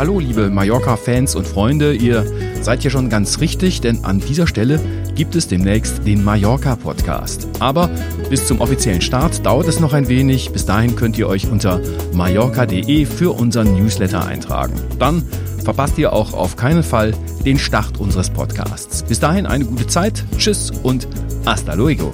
Hallo, liebe Mallorca-Fans und Freunde, ihr seid hier schon ganz richtig, denn an dieser Stelle gibt es demnächst den Mallorca-Podcast. Aber bis zum offiziellen Start dauert es noch ein wenig. Bis dahin könnt ihr euch unter mallorca.de für unseren Newsletter eintragen. Dann verpasst ihr auch auf keinen Fall den Start unseres Podcasts. Bis dahin eine gute Zeit, tschüss und hasta luego.